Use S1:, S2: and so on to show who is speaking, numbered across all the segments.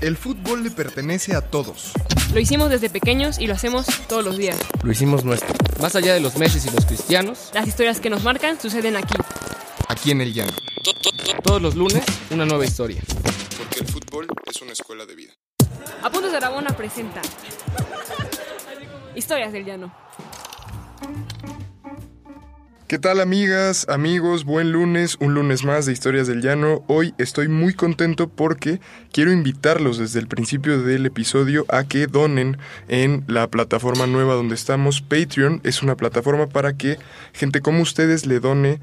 S1: El fútbol le pertenece a todos.
S2: Lo hicimos desde pequeños y lo hacemos todos los días.
S3: Lo hicimos nuestro. Más allá de los meses y los cristianos,
S2: Las historias que nos marcan suceden aquí.
S1: Aquí en el llano.
S3: todos los lunes, una nueva historia.
S1: Porque el fútbol es una escuela de vida.
S2: Apuntes de Aragona presenta Historias del Llano.
S1: ¿Qué tal amigas, amigos? Buen lunes, un lunes más de Historias del Llano. Hoy estoy muy contento porque quiero invitarlos desde el principio del episodio a que donen en la plataforma nueva donde estamos. Patreon es una plataforma para que gente como ustedes le done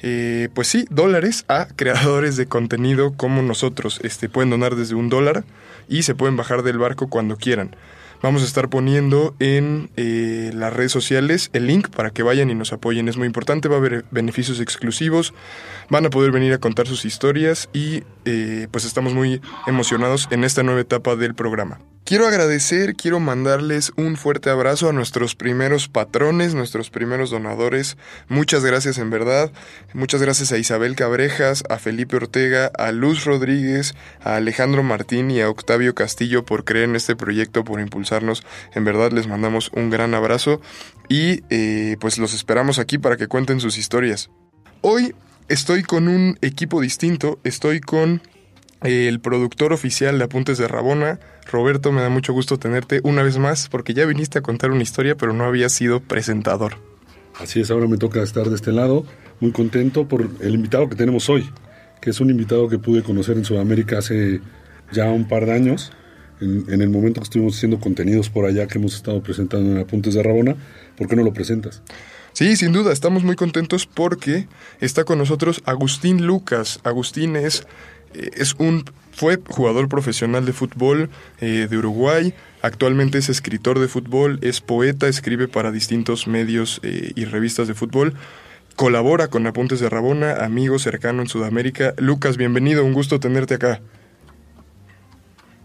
S1: eh, pues sí, dólares a creadores de contenido como nosotros. Este, pueden donar desde un dólar y se pueden bajar del barco cuando quieran. Vamos a estar poniendo en eh, las redes sociales el link para que vayan y nos apoyen. Es muy importante, va a haber beneficios exclusivos, van a poder venir a contar sus historias y eh, pues estamos muy emocionados en esta nueva etapa del programa. Quiero agradecer, quiero mandarles un fuerte abrazo a nuestros primeros patrones, nuestros primeros donadores. Muchas gracias en verdad. Muchas gracias a Isabel Cabrejas, a Felipe Ortega, a Luz Rodríguez, a Alejandro Martín y a Octavio Castillo por creer en este proyecto, por impulsarnos. En verdad les mandamos un gran abrazo y eh, pues los esperamos aquí para que cuenten sus historias. Hoy estoy con un equipo distinto, estoy con el productor oficial de Apuntes de Rabona, Roberto, me da mucho gusto tenerte una vez más porque ya viniste a contar una historia pero no habías sido presentador.
S4: Así es, ahora me toca estar de este lado, muy contento por el invitado que tenemos hoy, que es un invitado que pude conocer en Sudamérica hace ya un par de años, en el momento que estuvimos haciendo contenidos por allá que hemos estado presentando en Apuntes de Rabona. ¿Por qué no lo presentas?
S1: Sí, sin duda, estamos muy contentos porque está con nosotros Agustín Lucas. Agustín es, eh, es un, fue jugador profesional de fútbol eh, de Uruguay, actualmente es escritor de fútbol, es poeta, escribe para distintos medios eh, y revistas de fútbol. Colabora con Apuntes de Rabona, amigo cercano en Sudamérica. Lucas, bienvenido, un gusto tenerte acá.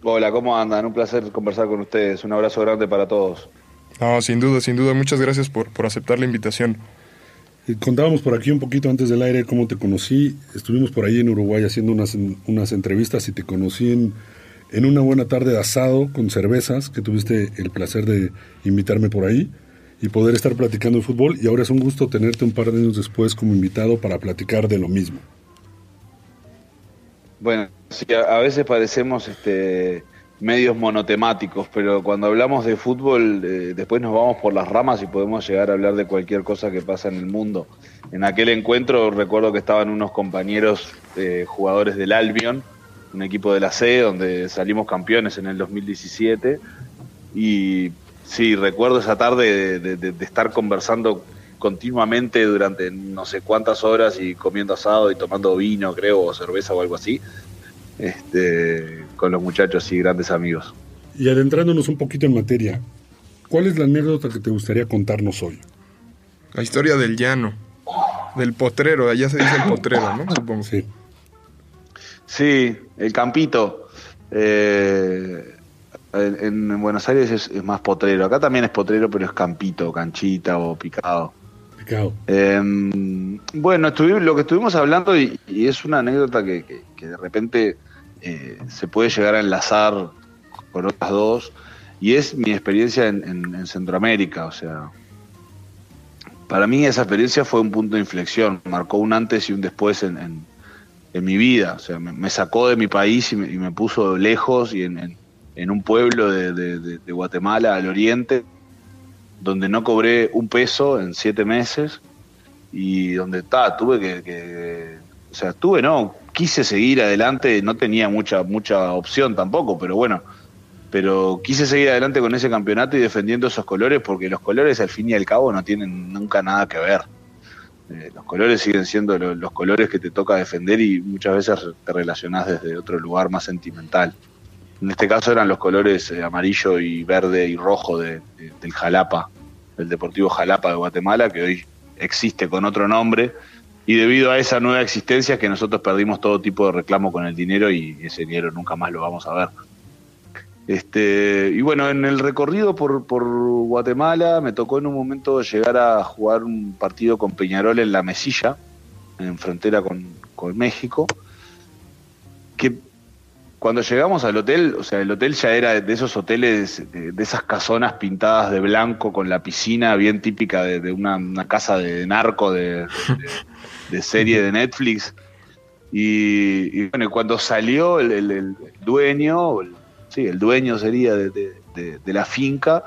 S5: Hola, ¿cómo andan? Un placer conversar con ustedes. Un abrazo grande para todos.
S1: No, sin duda, sin duda, muchas gracias por, por aceptar la invitación.
S4: Contábamos por aquí un poquito antes del aire cómo te conocí. Estuvimos por ahí en Uruguay haciendo unas, unas entrevistas y te conocí en, en una buena tarde de asado con cervezas, que tuviste el placer de invitarme por ahí y poder estar platicando de fútbol. Y ahora es un gusto tenerte un par de años después como invitado para platicar de lo mismo.
S5: Bueno, sí, a veces parecemos este, medios monotemáticos, pero cuando hablamos de fútbol, eh, después nos vamos por las ramas y podemos llegar a hablar de cualquier cosa que pasa en el mundo. En aquel encuentro recuerdo que estaban unos compañeros eh, jugadores del Albion, un equipo de la C, donde salimos campeones en el 2017. Y sí, recuerdo esa tarde de, de- estar conversando continuamente durante no sé cuántas horas y comiendo asado y tomando vino, creo, o cerveza o algo así, este, con los muchachos y grandes amigos.
S4: Y adentrándonos un poquito en materia, ¿cuál es la anécdota que te gustaría contarnos hoy?
S1: La historia del llano, del potrero, allá se dice el potrero, ¿no? Supongo.
S4: Sí.
S5: Sí, el campito. eh, en, en Buenos Aires es, es más potrero. Acá también es potrero, pero es campito, canchita o picado. Eh, bueno, lo que estuvimos hablando, y, es una anécdota que, de repente eh, se puede llegar a enlazar con otras dos, y es mi experiencia en, en- en Centroamérica. O sea, para mí esa experiencia fue un punto de inflexión, marcó un antes y un después en, mi vida. O sea, me, sacó de mi país y me, puso lejos y en, un pueblo de Guatemala al oriente, donde no cobré un peso en siete meses y donde está, tuve que, que- o sea, tuve, no, quise seguir adelante, no tenía mucha, mucha opción tampoco, pero bueno, pero quise seguir adelante con ese campeonato y defendiendo esos colores porque los colores al fin y al cabo no tienen nunca nada que ver. Eh, los colores siguen siendo lo- los colores que te toca defender y muchas veces te relacionás desde otro lugar más sentimental. En este caso eran los colores eh, amarillo y verde y rojo de- de- del Jalapa, del Deportivo Jalapa de Guatemala, que hoy existe con otro nombre. Y debido a esa nueva existencia que nosotros perdimos todo tipo de reclamo con el dinero y ese dinero nunca más lo vamos a ver. Este, y bueno, en el recorrido por, por Guatemala me tocó en un momento llegar a jugar un partido con Peñarol en la Mesilla, en frontera con, con México, que cuando llegamos al hotel, o sea, el hotel ya era de esos hoteles, de, esas casonas pintadas de blanco con la piscina bien típica de, una, casa de narco de, de- serie de Netflix. Y, y bueno, cuando salió el, dueño, el- sí, el dueño sería de la finca,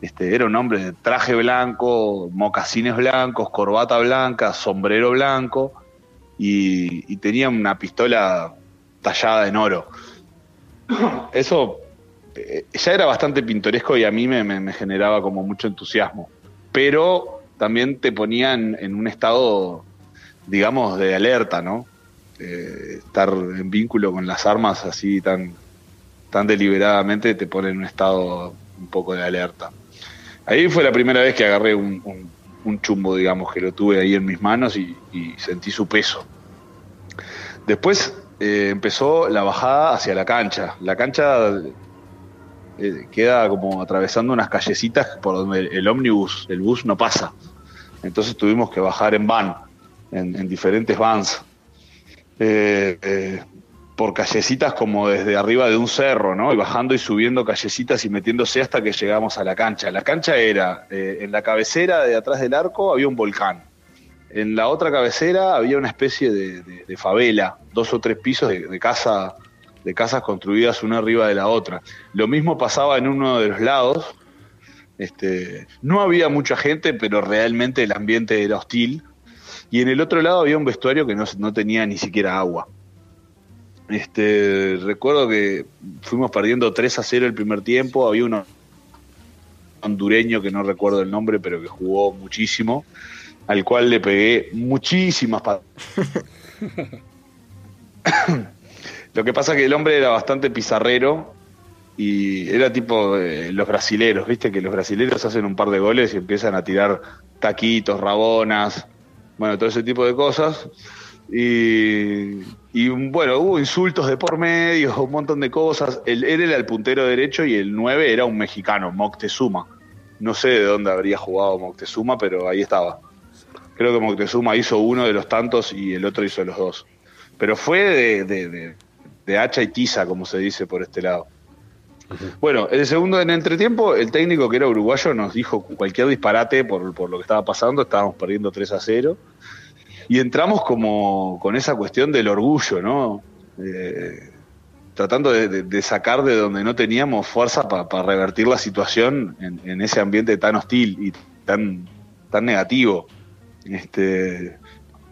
S5: este, era un hombre de traje blanco, mocasines blancos, corbata blanca, sombrero blanco y, y tenía una pistola tallada en oro. Eso eh, ya era bastante pintoresco y a mí me, generaba como mucho entusiasmo. Pero también te ponía en, un estado, digamos, de alerta, ¿no? Eh, estar en vínculo con las armas así tan, tan deliberadamente te pone en un estado un poco de alerta. Ahí fue la primera vez que agarré un, chumbo, digamos, que lo tuve ahí en mis manos y sentí su peso. Después eh, empezó la bajada hacia la cancha. La cancha eh, queda como atravesando unas callecitas por donde el, ómnibus, el bus no pasa. Entonces tuvimos que bajar en van, en, en diferentes vans. Eh, eh, por callecitas como desde arriba de un cerro, ¿no? Y bajando y subiendo callecitas y metiéndose hasta que llegamos a la cancha. La cancha era, en la cabecera de atrás del arco había un volcán. En la otra cabecera había una especie de, favela, dos o tres pisos de, casa, de casas construidas una arriba de la otra. Lo mismo pasaba en uno de los lados. Este, no había mucha gente, pero realmente el ambiente era hostil. Y en el otro lado había un vestuario que no, tenía ni siquiera agua. Este, recuerdo que fuimos perdiendo 3 a 0 el primer tiempo, había un hondureño que no recuerdo el nombre, pero que jugó muchísimo, al cual le pegué muchísimas patadas. Lo que pasa que el hombre era bastante pizarrero y era tipo eh, los brasileros, viste que los brasileros hacen un par de goles y empiezan a tirar taquitos, rabonas, bueno, todo ese tipo de cosas. Y, y, bueno, hubo insultos de por medio, un montón de cosas. Él, él era el puntero derecho y el 9 era un mexicano, Moctezuma. No sé de dónde habría jugado Moctezuma, pero ahí estaba. Creo que Moctezuma hizo uno de los tantos y el otro hizo los dos. Pero fue de, de, de, de hacha y tiza, como se dice por este lado. Bueno, el segundo en entretiempo, el técnico que era uruguayo nos dijo cualquier disparate por, por lo que estaba pasando, estábamos perdiendo 3 a 0. Y entramos como con esa cuestión del orgullo, ¿no? Eh, tratando de, de, de, sacar de donde no teníamos fuerza para pa revertir la situación en, en, ese ambiente tan hostil y tan, tan negativo. Este,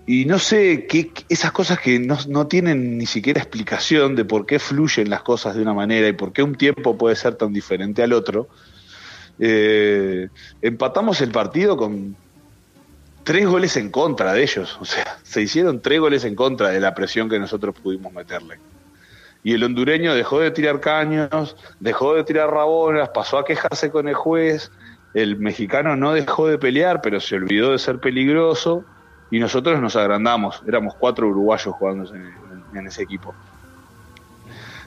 S5: y no sé, qué, esas cosas que no, no, tienen ni siquiera explicación de por qué fluyen las cosas de una manera y por qué un tiempo puede ser tan diferente al otro. Eh, empatamos el partido con tres goles en contra de ellos. O sea, se hicieron tres goles en contra de la presión que nosotros pudimos meterle. Y el hondureño dejó de tirar caños, dejó de tirar rabonas, pasó a quejarse con el juez. El mexicano no dejó de pelear, pero se olvidó de ser peligroso. Y nosotros nos agrandamos. Éramos cuatro uruguayos jugando en, en, en ese equipo.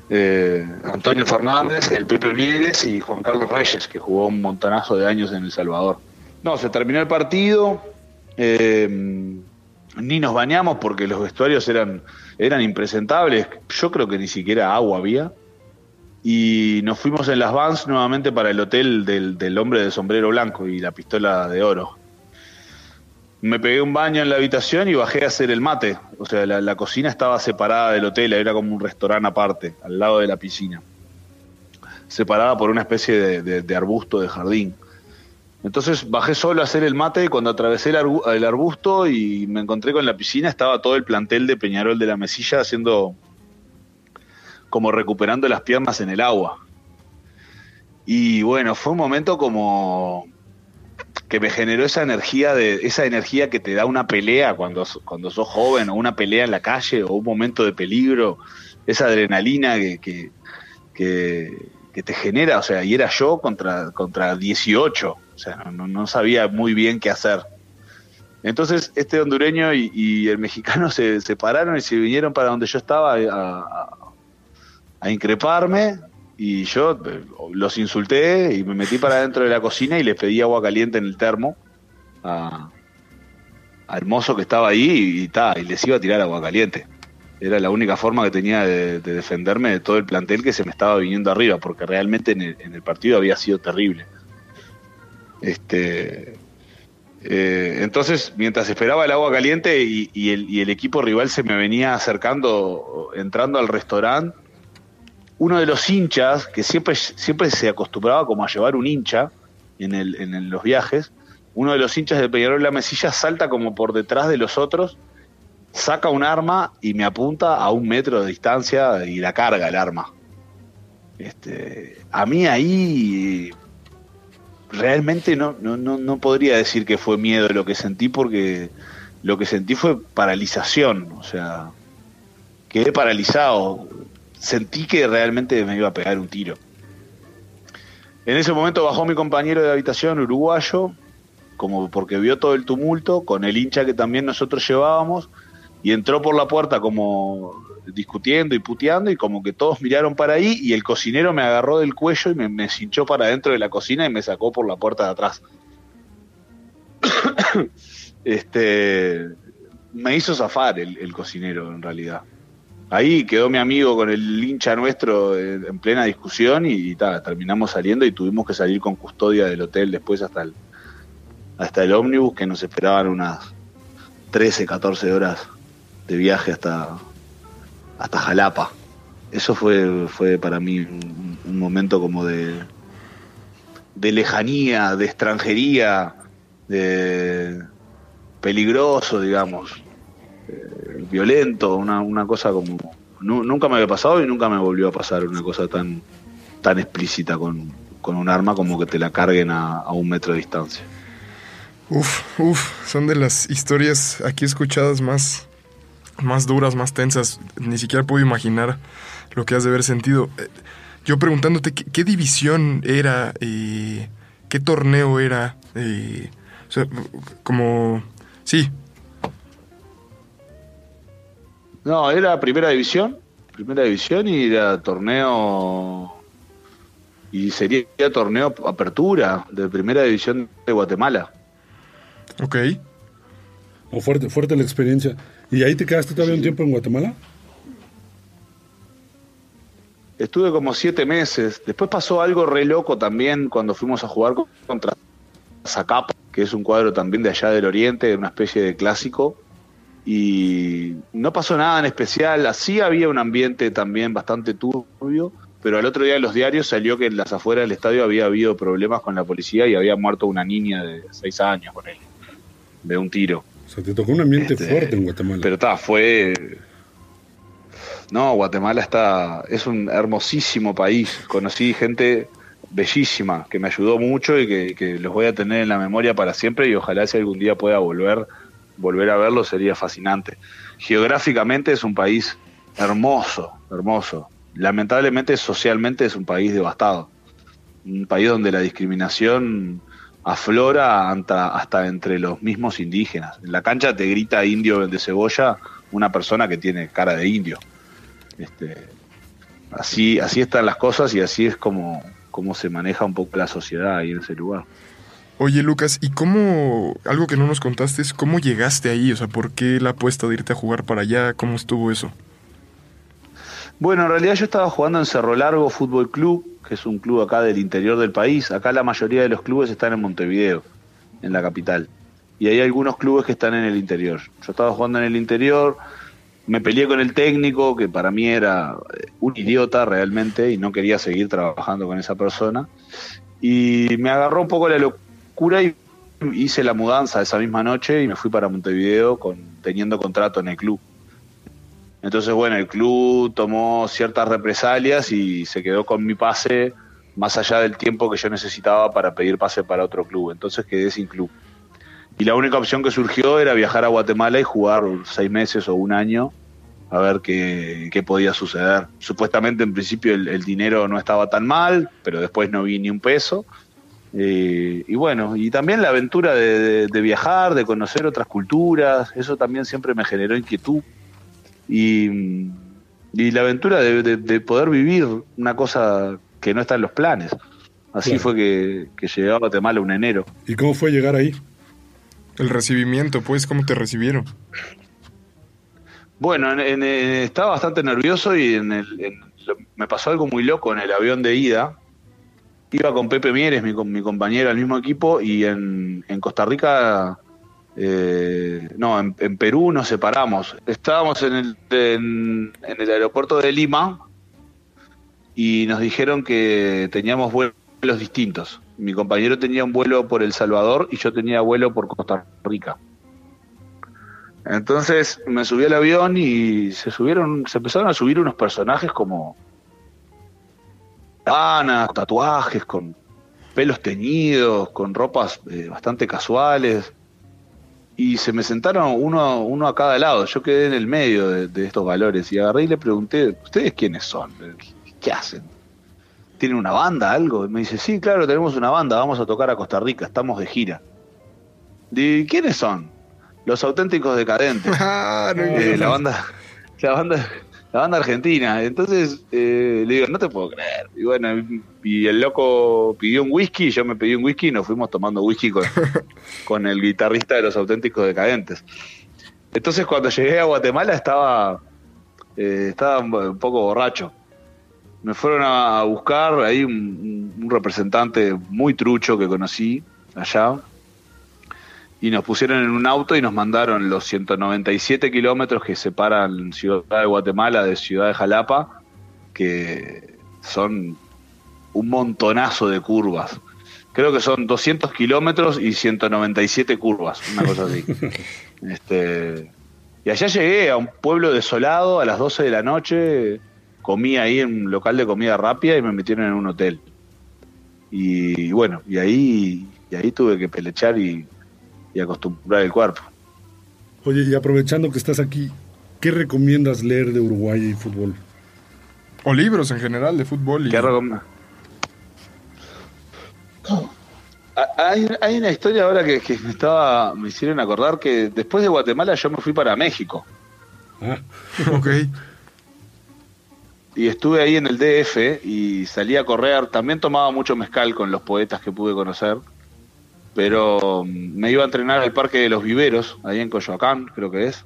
S5: Eh, Antonio Fernández, el Pepe Vieres y Juan Carlos Reyes, que jugó un montonazo de años en El Salvador. No, se terminó el partido. Eh, ni nos bañamos porque los vestuarios eran, eran impresentables. Yo creo que ni siquiera agua había. Y nos fuimos en las vans nuevamente para el hotel del, del hombre de sombrero blanco y la pistola de oro. Me pegué un baño en la habitación y bajé a hacer el mate. O sea, la, la cocina estaba separada del hotel, era como un restaurante aparte, al lado de la piscina. Separada por una especie de, de, de arbusto de jardín. Entonces bajé solo a hacer el mate y cuando atravesé el, arbu el, arbusto y me encontré con la piscina, estaba todo el plantel de Peñarol de la Mesilla haciendo como recuperando las piernas en el agua. Y bueno, fue un momento como que me generó esa energía de esa energía que te da una pelea cuando, cuando sos joven o una pelea en la calle o un momento de peligro, esa adrenalina que, que, que, te genera, o sea, y era yo contra, contra 18, o sea, no, sabía muy bien qué hacer. Entonces este hondureño y, el mexicano se separaron y se vinieron para donde yo estaba a, a increparme y yo los insulté y me metí para dentro de la cocina y les pedí agua caliente en el termo a, mozo que estaba ahí y, y, ta, y les iba a tirar agua caliente. Era la única forma que tenía de, defenderme de todo el plantel que se me estaba viniendo arriba, porque realmente en el, partido había sido terrible. Este, eh, entonces, mientras esperaba el agua caliente y, el, equipo rival se me venía acercando, entrando al restaurante, uno de los hinchas, que siempre, siempre se acostumbraba como a llevar un hincha en, el, en los viajes, uno de los hinchas de Peñarol La Mesilla salta como por detrás de los otros saca un arma y me apunta a un metro de distancia y la carga el arma. Este, a mí ahí realmente no, no, no, podría decir que fue miedo lo que sentí porque lo que sentí fue paralización, o sea, quedé paralizado, sentí que realmente me iba a pegar un tiro. En ese momento bajó mi compañero de habitación uruguayo, como porque vio todo el tumulto, con el hincha que también nosotros llevábamos, y entró por la puerta como discutiendo y puteando y como que todos miraron para ahí y el cocinero me agarró del cuello y me, me cinchó para dentro de la cocina y me sacó por la puerta de atrás. este me hizo zafar el, cocinero en realidad. Ahí quedó mi amigo con el hincha nuestro en plena discusión y, terminamos saliendo y tuvimos que salir con custodia del hotel después hasta el, hasta el ómnibus que nos esperaban unas 13, 14 horas de viaje hasta, hasta Jalapa. Eso fue, fue para mí un, momento como de, de lejanía, de extranjería, de peligroso, digamos, eh, violento, una, una cosa como... nunca me había pasado y nunca me volvió a pasar una cosa tan, tan explícita con, con un arma como que te la carguen a, a un metro de distancia.
S1: Uf, uf, son de las historias aquí escuchadas más, más duras, más tensas. Ni siquiera puedo imaginar lo que has de haber sentido. Eh, yo preguntándote qué, división era, eh, qué torneo era, eh, o como... Sí.
S5: No, era primera división, primera división y era torneo... Y sería torneo apertura de primera división de Guatemala.
S1: Ok.
S4: O fuerte, fuerte la experiencia. ¿Y ahí te quedaste todavía un tiempo en Guatemala?
S5: Estuve como siete meses. Después pasó algo re loco también cuando fuimos a jugar contra Zacapa, que es un cuadro también de allá del oriente, una especie de clásico. Y no pasó nada en especial. Así había un ambiente también bastante turbio, pero al otro día en los diarios salió que en las afueras del estadio había habido problemas con la policía y había muerto una niña de seis años con él, de un tiro.
S4: O sea, te tocó un ambiente este, fuerte en Guatemala.
S5: Pero está, fue. No, Guatemala está. Es un hermosísimo país. Conocí gente bellísima que me ayudó mucho y que, los voy a tener en la memoria para siempre y ojalá si algún día pueda volver, volver a verlo sería fascinante. Geográficamente es un país hermoso, hermoso. Lamentablemente socialmente es un país devastado. Un país donde la discriminación aflora hasta, entre los mismos indígenas. En la cancha te grita indio de cebolla una persona que tiene cara de indio. Este, así, así están las cosas y así es como, como se maneja un poco la sociedad ahí en ese lugar.
S1: Oye Lucas, ¿y cómo, algo que no nos contaste es cómo llegaste ahí? O sea, ¿por qué la apuesta de irte a jugar para allá? ¿Cómo estuvo eso?
S5: Bueno, en realidad yo estaba jugando en Cerro Largo Fútbol Club, que es un club acá del interior del país. Acá la mayoría de los clubes están en Montevideo, en la capital. Y hay algunos clubes que están en el interior. Yo estaba jugando en el interior, me peleé con el técnico, que para mí era eh, un idiota realmente, y no quería seguir trabajando con esa persona. Y me agarró un poco la locura y hice la mudanza esa misma noche y me fui para Montevideo con, teniendo contrato en el club. Entonces, bueno, el club tomó ciertas represalias y se quedó con mi pase más allá del tiempo que yo necesitaba para pedir pase para otro club. Entonces quedé sin club. Y la única opción que surgió era viajar a Guatemala y jugar seis meses o un año a ver qué, podía suceder. Supuestamente en principio el, dinero no estaba tan mal, pero después no vi ni un peso. Eh, y bueno, y también la aventura de viajar, de conocer otras culturas, eso también siempre me generó inquietud y, la aventura de, poder vivir una cosa que no está en los planes. Así fue que, que llegué a Guatemala un enero.
S4: ¿Y cómo fue llegar ahí?
S1: El recibimiento, pues, ¿cómo te recibieron?
S5: Bueno, en- en- en- estaba bastante nervioso y en el, en- lo- me pasó algo muy loco en el avión de ida. Iba con Pepe Mieres, mi, mi compañero al mismo equipo, y en, Costa Rica, eh, no, en, Perú nos separamos. Estábamos en el, en el aeropuerto de Lima y nos dijeron que teníamos vuelos distintos. Mi compañero tenía un vuelo por El Salvador y yo tenía vuelo por Costa Rica. Entonces me subí al avión y se subieron, se empezaron a subir unos personajes como ganas, tatuajes, con pelos teñidos, con ropas eh, bastante casuales. Y se me sentaron uno, uno a cada lado. Yo quedé en el medio de, de estos valores y agarré y le pregunté, ¿ustedes quiénes son? ¿Qué hacen? ¿Tienen una banda, algo? Y me dice, sí, claro, tenemos una banda, vamos a tocar a Costa Rica, estamos de gira. ¿Y quiénes son? Los auténticos decadentes.
S1: Ah, no,
S5: Eh, la banda la banda la banda argentina. Entonces eh, le digo no te puedo creer. Y bueno y el loco pidió un whisky yo me pedí un whisky y nos fuimos tomando whisky con, con el guitarrista de los auténticos decadentes. Entonces cuando llegué a Guatemala estaba eh, estaba un poco borracho. Me fueron a buscar ahí un, un representante muy trucho que conocí allá y nos pusieron en un auto y nos mandaron los 197 kilómetros que separan Ciudad de Guatemala de Ciudad de Jalapa, que son un montonazo de curvas. Creo que son 200 kilómetros y 197 curvas, una cosa así. este, y allá llegué a un pueblo desolado a las 12 de la noche, comí ahí en un local de comida rápida y me metieron en un hotel. Y, bueno, y ahí, y ahí tuve que pelechar y, y acostumbrar el cuerpo.
S4: Oye, y aprovechando que estás aquí, ¿qué recomiendas leer de Uruguay y fútbol?
S1: O libros en general de fútbol. Y...
S5: ¿Qué recom- Ah, Hay, hay una historia ahora que, que me estaba me hicieron acordar que después de Guatemala yo me fui para México
S4: Ah,
S1: Ok.
S5: y estuve ahí en el DF y salí a correr. También tomaba mucho mezcal con los poetas que pude conocer, pero mm, me iba a entrenar al Parque de los Viveros, ahí en Coyoacán, creo que es.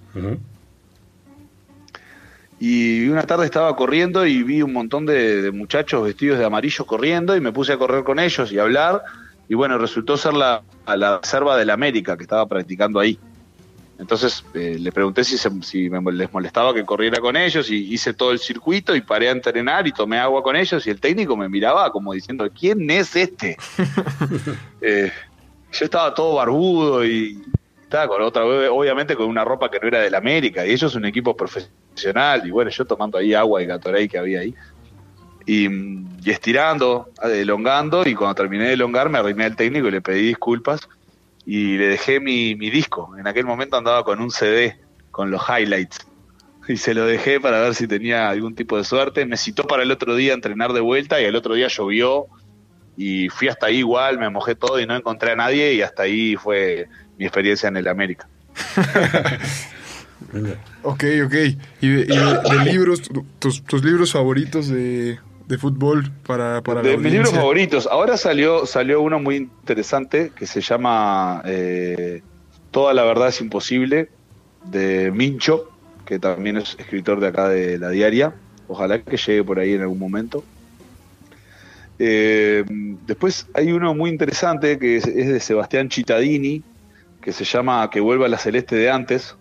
S5: Y una tarde estaba corriendo y vi un montón de, de muchachos vestidos de amarillo corriendo y me puse a correr con ellos y a hablar. Y bueno, resultó ser la, la reserva del América que estaba practicando ahí. Entonces eh, le pregunté si, se- si me, les molestaba que corriera con ellos y hice todo el circuito y paré a entrenar y tomé agua con ellos y el técnico me miraba como diciendo, ¿quién es este? Eh, yo estaba todo barbudo y estaba con otra, obviamente con una ropa que no era del América y ellos un equipo profesional y bueno, yo tomando ahí agua y Gatorade que había ahí. Y, estirando, elongando y cuando terminé de elongar me arrimé al técnico y le pedí disculpas y le dejé mi, mi disco. En aquel momento andaba con un CD con los highlights y se lo dejé para ver si tenía algún tipo de suerte. Me citó para el otro día entrenar de vuelta y el otro día llovió y fui hasta ahí igual, me mojé todo y no encontré a nadie y hasta ahí fue mi experiencia en el América.
S1: Ok, ok. ¿Y de, y de- de libros, tu- tus, tus libros favoritos de, de fútbol para, para la
S5: de mis libros favoritos. Ahora salió, salió uno muy interesante que se llama eh, Toda la verdad es imposible, de Mincho, que también es escritor de acá de la diaria. Ojalá que llegue por ahí en algún momento. Eh, después hay uno muy interesante que es, de Sebastián Cittadini, que se llama Que vuelva la celeste de antes,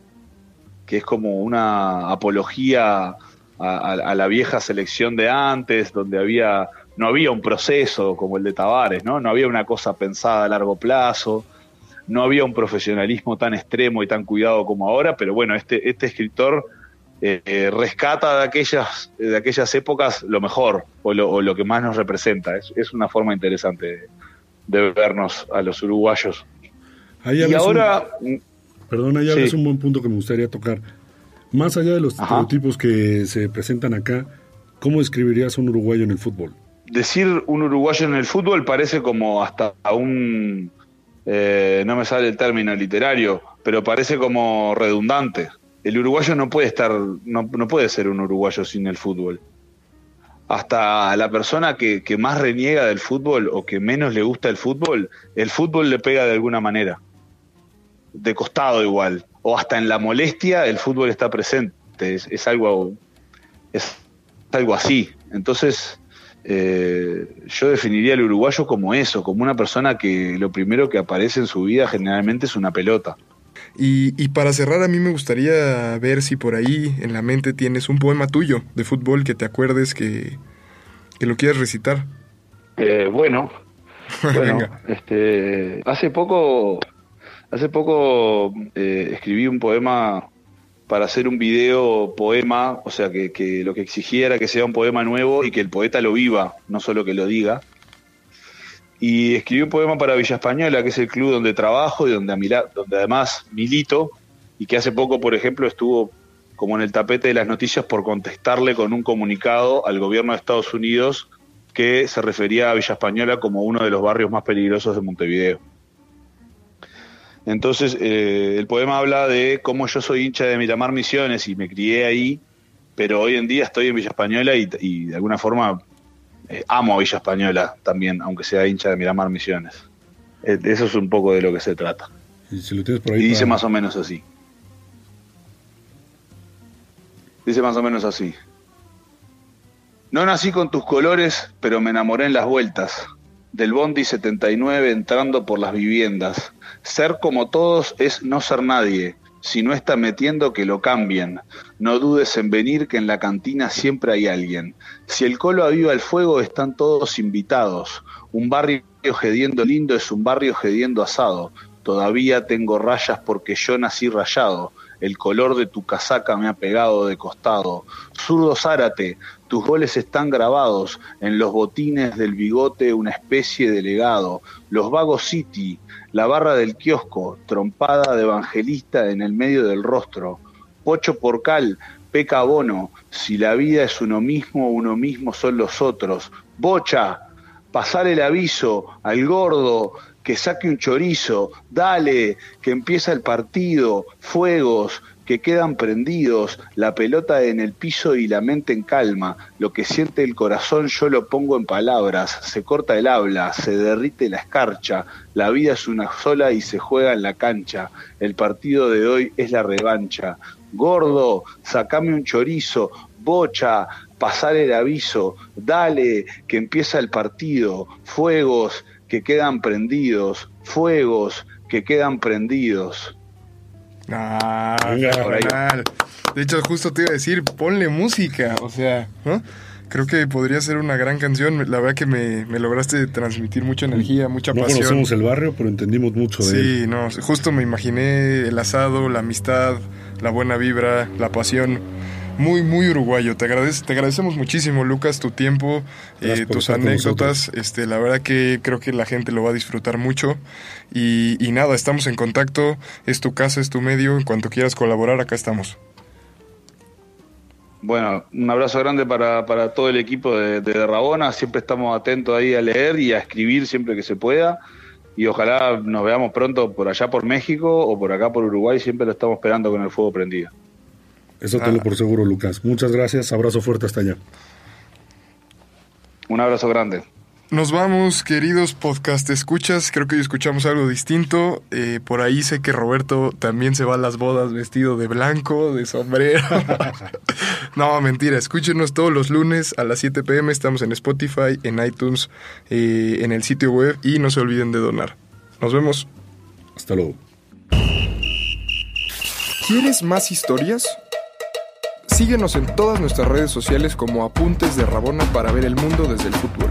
S5: que es como una apología a, a- a la vieja selección de antes, donde había no había un proceso como el de Tavares, ¿no? No había una cosa pensada a largo plazo, no había un profesionalismo tan extremo y tan cuidado como ahora, pero bueno, este, este escritor eh, rescata de aquellas, de aquellas épocas lo mejor o lo, o lo que más nos representa. Es, es una forma interesante de, de vernos a los uruguayos.
S4: Ahí
S5: Y
S4: hablas un-
S5: ahora,
S4: Perdona, ya
S5: Sí.
S4: es un buen punto que me gustaría tocar. Más allá de los estereotipos que se presentan acá, ¿cómo describirías a un uruguayo en el fútbol?
S5: decir un uruguayo en el fútbol parece como hasta un, eh, no me sale el término literario, pero parece como redundante. El uruguayo no puede estar, no, puede ser un uruguayo sin el fútbol. Hasta la persona que, más reniega del fútbol o que menos le gusta el fútbol, el fútbol le pega de alguna manera. De costado igual. O hasta en la molestia el fútbol está presente. es algo, es algo así. Entonces, eh, yo definiría al uruguayo como eso, como una persona que lo primero que aparece en su vida generalmente es una pelota.
S1: Y, y, para cerrar, a mí me gustaría ver si por ahí en la mente tienes un poema tuyo de fútbol que te acuerdes que, que lo quieras recitar.
S5: Eh, bueno, bueno este, hace poco, hace poco eh, escribí un poema para hacer un video poema, o sea, que, que, lo que exigía era que sea un poema nuevo y que el poeta lo viva, no solo que lo diga. Y escribí un poema para Villa Española, que es el club donde trabajo y donde, donde además milito, y que hace poco, por ejemplo, estuvo como en el tapete de las noticias por contestarle con un comunicado al gobierno de Estados Unidos que se refería a Villa Española como uno de los barrios más peligrosos de Montevideo. Entonces, eh, el poema habla de cómo yo soy hincha de Miramar Misiones y me crié ahí, pero hoy en día estoy en Villa Española y, y de alguna forma eh, amo a Villa Española también, aunque sea hincha de Miramar Misiones. Eh, eso es un poco de lo que se trata.
S4: Y, si lo tienes por ahí
S5: y dice más o menos así. Dice más o menos así. No nací con tus colores, pero me enamoré en las vueltas del Bondi 79 entrando por las viviendas. Ser como todos es no ser nadie. Si no está metiendo, que lo cambien. No dudes en venir, que en la cantina siempre hay alguien. Si el colo aviva el fuego, están todos invitados. Un barrio gediendo lindo es un barrio gediendo asado. Todavía tengo rayas porque yo nací rayado. El color de tu casaca me ha pegado de costado. Zurdo Zárate, tus goles están grabados en los botines del bigote, una especie de legado. Los Vagos City, la barra del kiosco, trompada de evangelista en el medio del rostro. Pocho Porcal, peca bono, si la vida es uno mismo, uno mismo son los otros. Bocha, pasar el aviso al gordo, que saque un chorizo, dale, que empieza el partido, fuegos, que quedan prendidos, la pelota en el piso y la mente en calma, lo que siente el corazón yo lo pongo en palabras, se corta el habla, se derrite la escarcha, la vida es una sola y se juega en la cancha, el partido de hoy es la revancha. Gordo, sacame un chorizo, bocha, pasar el aviso, dale, que empieza el partido, fuegos, que quedan prendidos, fuegos que quedan prendidos.
S1: Ah, de hecho, justo te iba a decir, ponle música, o sea, creo que podría ser una gran canción. La verdad que me, lograste transmitir mucha energía, mucha pasión.
S4: No conocemos el barrio, pero entendimos mucho de
S1: él. Sí, no, justo me imaginé el asado, la amistad, la buena vibra, la pasión muy, muy uruguayo. Te, agradece, te agradecemos muchísimo, Lucas, tu tiempo, eh, tus anécdotas. Este, la verdad que creo que la gente lo va a disfrutar mucho. Y, nada, estamos en contacto. Es tu casa, es tu medio. En cuanto quieras colaborar, acá estamos.
S5: Bueno, un abrazo grande para, para todo el equipo de, de Rabona. Siempre estamos atentos ahí a leer y a escribir siempre que se pueda. Y ojalá nos veamos pronto por allá por México o por acá por Uruguay. Siempre lo estamos esperando con el fuego prendido.
S4: Eso tengo por seguro, Lucas. Muchas gracias. Abrazo fuerte hasta allá.
S5: Un abrazo grande.
S1: Nos vamos, queridos podcast escuchas. Creo que hoy escuchamos algo distinto. Eh, por ahí sé que Roberto también se va a las bodas vestido de blanco, de sombrero. no, mentira. Escúchenos todos los lunes a las 7 pm. Estamos en Spotify, en iTunes, eh, en el sitio web y no se olviden de donar. Nos vemos.
S4: Hasta luego.
S1: ¿Quieres más historias? Síguenos en todas nuestras redes sociales como Apuntes de Rabona para ver el mundo desde el fútbol.